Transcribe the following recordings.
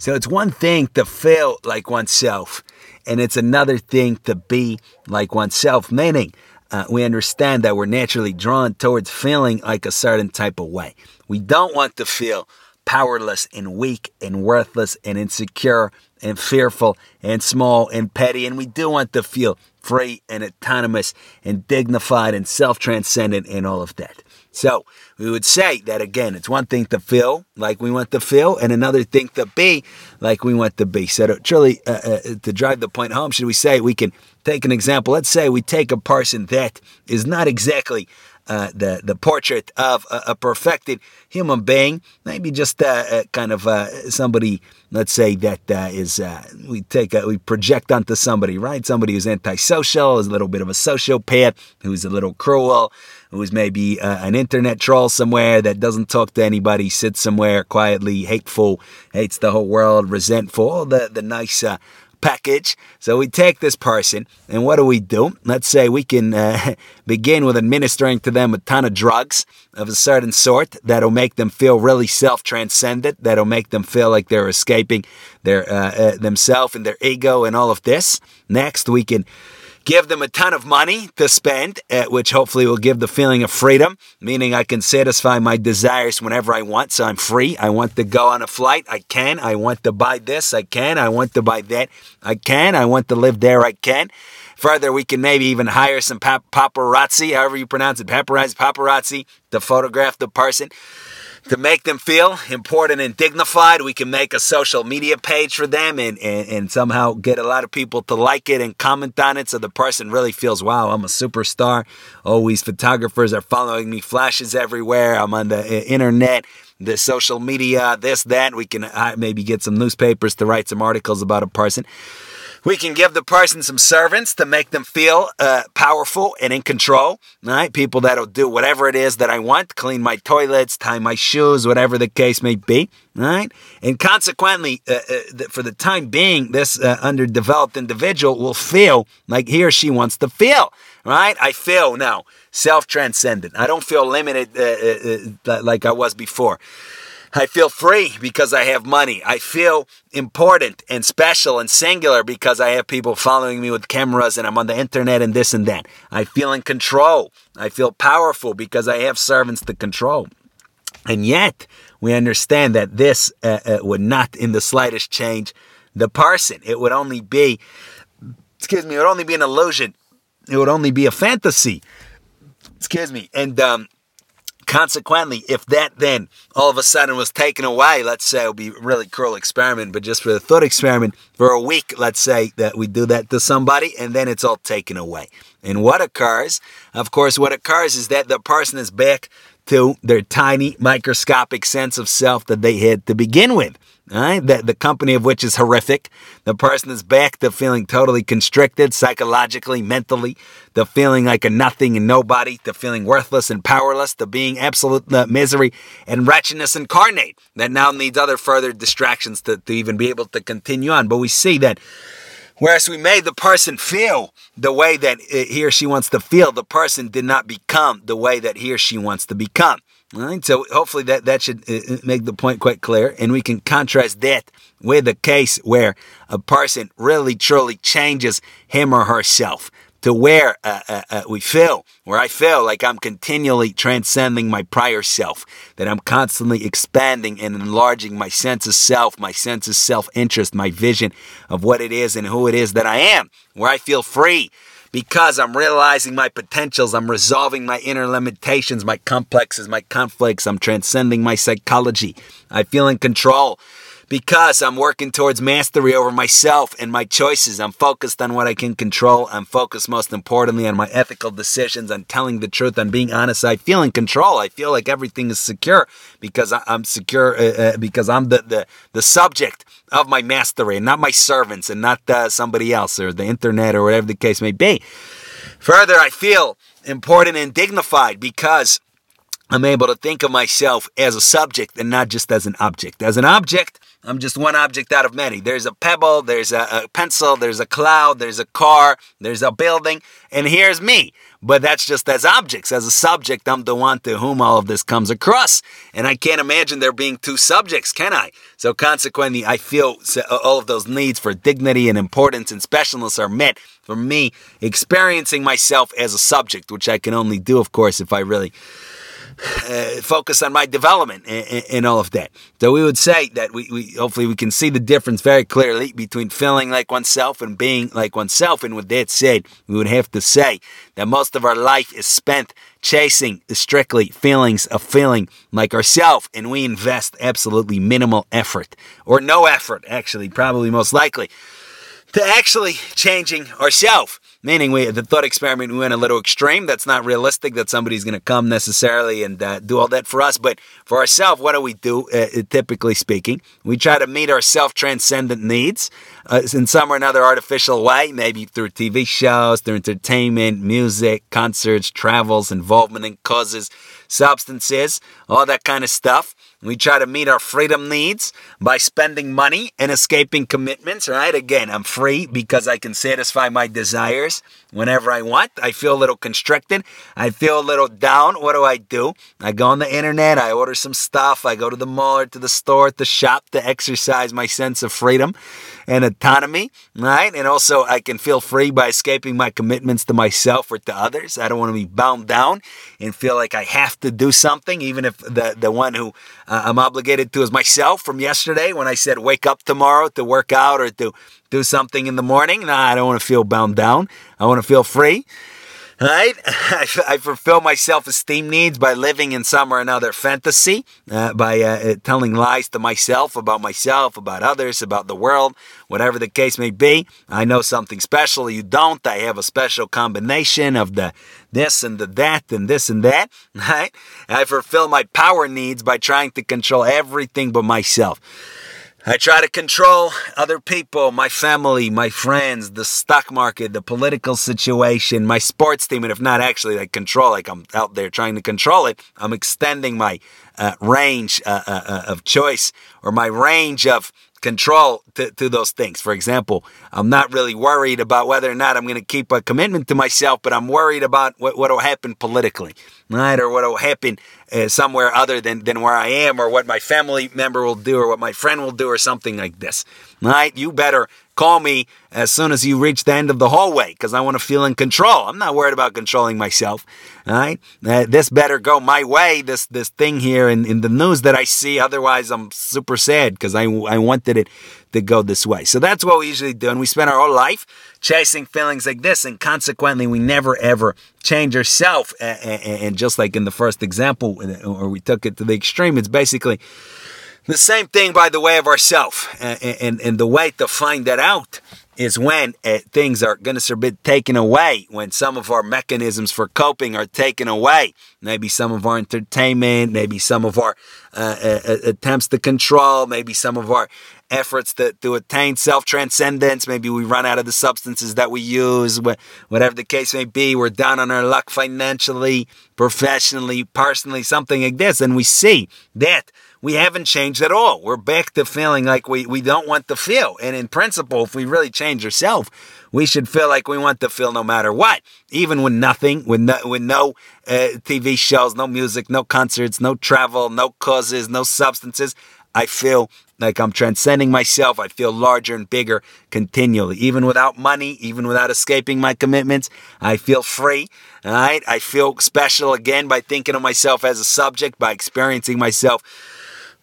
So it's one thing to feel like oneself, and it's another thing to be like oneself, meaning uh, we understand that we're naturally drawn towards feeling like a certain type of way. We don't want to feel powerless and weak and worthless and insecure and fearful and small and petty. And we do want to feel free and autonomous and dignified and self transcendent and all of that. So we would say that again, it's one thing to feel like we want to feel, and another thing to be like we want to be. So to truly, uh, uh, to drive the point home, should we say we can take an example? Let's say we take a person that is not exactly uh, the the portrait of a, a, perfected human being, maybe just uh, uh kind of uh, somebody, let's say that uh, is we take we project onto somebody, right? Somebody who's antisocial, is a little bit of a sociopath, who's a little cruel, who's maybe an internet troll somewhere that doesn't talk to anybody, sits somewhere quietly, hateful, hates the whole world, resentful, all the the nice package. So we take this person, and what do we do? Let's say we can uh, begin with administering to them a ton of drugs of a certain sort that'll make them feel really self-transcendent. That'll make them feel like they're escaping their uh, uh, themselves and their ego and all of this. Next, we can give them a ton of money to spend, uh, which hopefully will give the feeling of freedom, meaning I can satisfy my desires whenever I want. So I'm free. I want to go on a flight. I can. I want to buy this. I can. I want to buy that. I can. I want to live there. I can. Further, we can maybe even hire some pap- paparazzi, however you pronounce it, paparazzi, paparazzi, to photograph the person to make them feel important and dignified. We can make a social media page for them and, and, and, somehow get a lot of people to like it and comment on it so the person really feels, wow, I'm a superstar. Always photographers are following me, flashes everywhere. I'm on the internet, the social media, this, that. We can uh, maybe get some newspapers to write some articles about a person. We can give the person some servants to make them feel uh, powerful and in control. Right? People that'll do whatever it is that I want, clean my toilets, tie my shoes, whatever the case may be. Right? And consequently, uh, uh, for the time being, this uh, underdeveloped individual will feel like he or she wants to feel. Right? I feel now self transcendent. I don't feel limited uh, uh, like I was before. I feel free because I have money. I feel important and special and singular because I have people following me with cameras and I'm on the internet and this and that. I feel in control. I feel powerful because I have servants to control. And yet, we understand that this uh, uh, would not in the slightest change the person. It would only be, excuse me, it would only be an illusion. It would only be a fantasy. Excuse me. And um, Consequently, if that then all of a sudden was taken away, let's say it would be a really cruel experiment, but just for the thought experiment, for a week, let's say that we do that to somebody and then it's all taken away. And what occurs? Of course, what occurs is that the person is back to their tiny microscopic sense of self that they had to begin with. Right? The, the company of which is horrific. The person is back to feeling totally constricted psychologically, mentally, to feeling like a nothing and nobody, to feeling worthless and powerless, to being absolute uh, misery and wretchedness incarnate that now needs other further distractions to, to even be able to continue on. But we see that Whereas we made the person feel the way that he or she wants to feel, the person did not become the way that he or she wants to become. All right, so hopefully that, that should uh, uh, make the point quite clear. And we can contrast that with a case where a person really truly changes him or herself to where uh, uh, uh, we feel, where I feel like I'm continually transcending my prior self, that I'm constantly expanding and enlarging my sense of self, my sense of self interest, my vision of what it is and who it is that I am, where I feel free because I'm realizing my potentials, I'm resolving my inner limitations, my complexes, my conflicts, I'm transcending my psychology, I feel in control because I'm working towards mastery over myself and my choices. I'm focused on what I can control. I'm focused most importantly on my ethical decisions, on telling the truth, on being honest. I feel in control. I feel like everything is secure because I'm secure, uh, uh, because I'm the, the, the subject of my mastery and not my servants and not uh, somebody else or the internet or whatever the case may be. Further, I feel important and dignified because I'm able to think of myself as a subject and not just as an object. As an object, I'm just one object out of many. There's a pebble, there's a, a, pencil, there's a cloud, there's a car, there's a building, and here's me. But that's just as objects. As a subject, I'm the one to whom all of this comes across. And I can't imagine there being two subjects, can I? So consequently, I feel all of those needs for dignity and importance and specialness are met for me experiencing myself as a subject, which I can only do, of course, if I really uh, focus on my development and, all of that. So we would say that we, we hopefully we can see the difference very clearly between feeling like oneself and being like oneself. And with that said, we would have to say that most of our life is spent chasing strictly feelings of feeling like ourselves, and we invest absolutely minimal effort or no effort, actually, probably most likely, to actually changing ourselves. Meaning, we the thought experiment we went a little extreme. That's not realistic. That somebody's going to come necessarily and uh, do all that for us. But for ourselves, what do we do? Uh, uh typically speaking, we try to meet our self-transcendent needs uh, in some or another artificial way. Maybe through TV shows, through entertainment, music, concerts, travels, involvement in causes, substances, all that kind of stuff. We try to meet our freedom needs by spending money and escaping commitments, right? Again, I'm free because I can satisfy my desires whenever I want. I feel a little constricted. I feel a little down. What do I do? I go on the internet, I order some stuff, I go to the mall or to the store, to the shop to exercise my sense of freedom and autonomy, right? And also, I can feel free by escaping my commitments to myself or to others. I don't want to be bound down and feel like I have to do something, even if the, the one who uh, I'm obligated to is myself from yesterday when I said wake up tomorrow to work out or to do something in the morning. Nah, I don't want to feel bound down. I want to feel free. Right? I, I fulfill my self esteem needs by living in some or another fantasy, uh, by uh, uh, telling lies to myself about myself, about others, about the world, whatever the case may be. I know something special, you don't. I have a special combination of the this and the that and this and that. Right? I fulfill my power needs by trying to control everything but myself. I try to control other people, my family, my friends, the stock market, the political situation, my sports team. And if not actually like control, like I'm out there trying to control it, I'm extending my uh, range uh, uh, uh of choice or my range of control to, to those things. For example, I'm not really worried about whether or not I'm going to keep a commitment to myself, but I'm worried about what will happen politically, right? Or what will happen uh, somewhere other than, than where I am, or what my family member will do, or what my friend will do, or something like this, right? You better call me as soon as you reach the end of the hallway because I want to feel in control. I'm not worried about controlling myself. Right. Uh, this better go my way. This, this thing here in, in the news that I see. Otherwise, I'm super sad because I, I wanted it to go this way. So that's what we usually do. And we spend our whole life chasing feelings like this. And consequently, we never ever change ourselves. And just like in the first example, or we took it to the extreme, it's basically the same thing by the way of ourself. And the way to find that out is when uh, things are going to be taken away, when some of our mechanisms for coping are taken away. Maybe some of our entertainment, maybe some of our uh, uh, attempts to control, maybe some of our efforts to, to attain self transcendence. Maybe we run out of the substances that we use, whatever the case may be. We're down on our luck financially, professionally, personally, something like this. And we see that we haven't changed at all. We're back to feeling like we, we don't want to feel. And in principle, if we really change ourselves, we should feel like we want to feel no matter what, even with nothing, with no, with no uh, TV shows, no music, no concerts, no travel, no causes, no substances. I feel like I'm transcending myself. I feel larger and bigger continually. Even without money, even without escaping my commitments, I feel free. All right. I feel special again by thinking of myself as a subject, by experiencing myself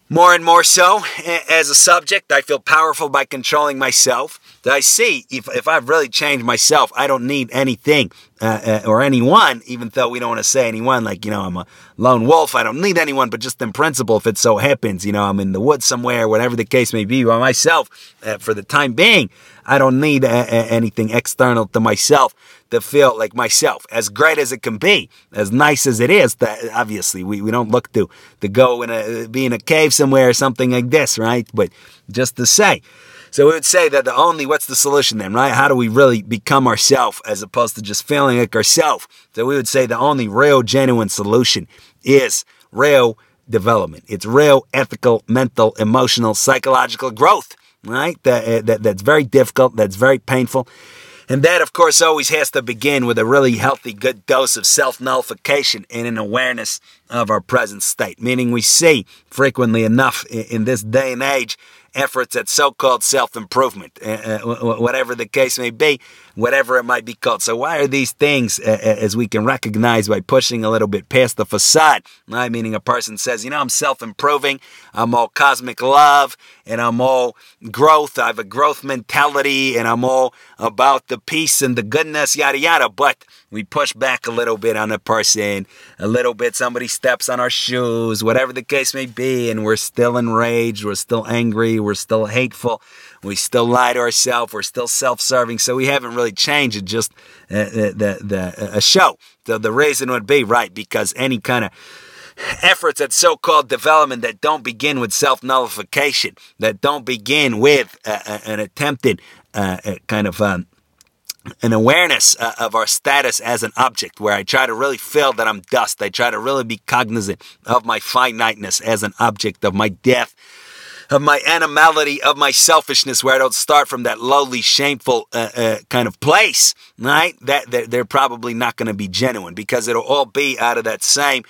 more and more so as a subject. I feel powerful by controlling myself. I see if, if I've really changed myself, I don't need anything uh, uh, or anyone, even though we don't want to say anyone, like, you know, I'm a lone wolf. I don't need anyone, but just in principle, if it so happens, you know, I'm in the woods somewhere, whatever the case may be, by myself, uh, for the time being, I don't need a- a- anything external to myself to feel like myself. As great as it can be, as nice as it is, that obviously we, we don't look to, to go in a, be in a cave somewhere or something like this, right? But just to say, so we would say that the only, what's the solution then, right? How do we really become ourselves as opposed to just feeling like ourselves? So we would say the only real, genuine solution is real development. It's real ethical, mental, emotional, psychological growth, right? That, eh, that, that's very difficult, that's very painful. And that, of course, always has to begin with a really healthy, good dose of self nullification and an awareness of our present state. Meaning, we see frequently enough in this day and age efforts at so called self improvement, uh, uh whatever the case may be, whatever it might be called. So, why are these things, uh, as we can recognize by pushing a little bit past the facade? Right? Meaning, a person says, you know, I'm self improving, I'm all cosmic love, and I'm all growth. I have a growth mentality, and I'm all about the peace and the goodness, yada, yada. But we push back a little bit on the person, a little bit, somebody steps on our shoes, whatever the case may be, and we're still enraged, we're still angry, we're still hateful, we still lie to ourselves, we're still self-serving, so we haven't really changed. It's just uh, the, the, the, a show. So the reason would be, right, because any kind of efforts at so-called development that don't begin with self-nullification, that don't begin with uh, uh an attempted uh, kind of um, an awareness uh, of our status as an object where I try to really feel that I'm dust. I try to really be cognizant of my finiteness as an object, of my death, of my animality, of my selfishness, where I don't start from that lowly, shameful uh, uh, kind of place, right? That they're, they're probably not going to be genuine because it'll all be out of that same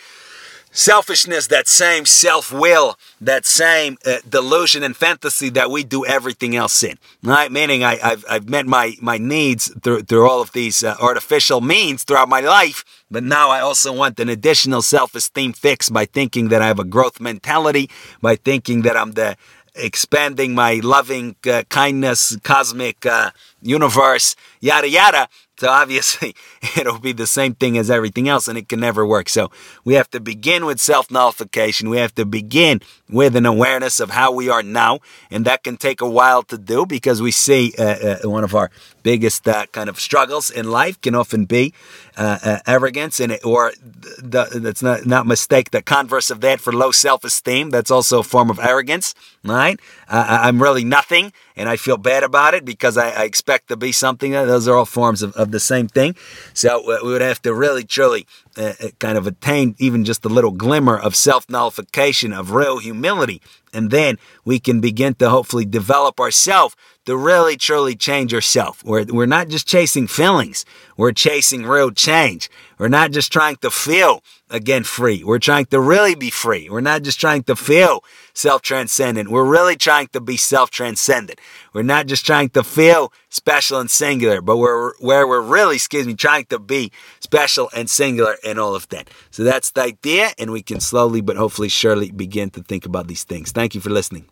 selfishness, that same self will, that same uh, delusion and fantasy that we do everything else in. Right? Meaning, I, have I've met my, my needs through, through all of these uh, artificial means throughout my life, but now I also want an additional self esteem fix by thinking that I have a growth mentality, by thinking that I'm the expanding my loving uh, kindness, cosmic uh, universe, yada yada. So obviously, it'll be the same thing as everything else, and it can never work. So we have to begin with self nullification. We have to begin with an awareness of how we are now, and that can take a while to do because we see uh, uh, one of our biggest uh, kind of struggles in life can often be uh, uh, arrogance, and it, or the, that's not not mistake the converse of that for low self esteem. That's also a form of arrogance, right? I'm really nothing, and I feel bad about it because I, I expect to be something. Those are all forms of, of the same thing. So uh, we would have to really, truly uh, kind of attain even just a little glimmer of self nullification, of real humility. And then we can begin to hopefully develop ourselves to really truly change ourselves. We're, we're not just chasing feelings, we're chasing real change. We're not just trying to feel again free. We're trying to really be free. We're not just trying to feel self transcendent. We're really trying to be self transcendent. We're not just trying to feel special and singular, but we're where we're really, excuse me, trying to be special and singular and all of that. So that's the idea, and we can slowly but hopefully surely begin to think about these things. Thank you for listening.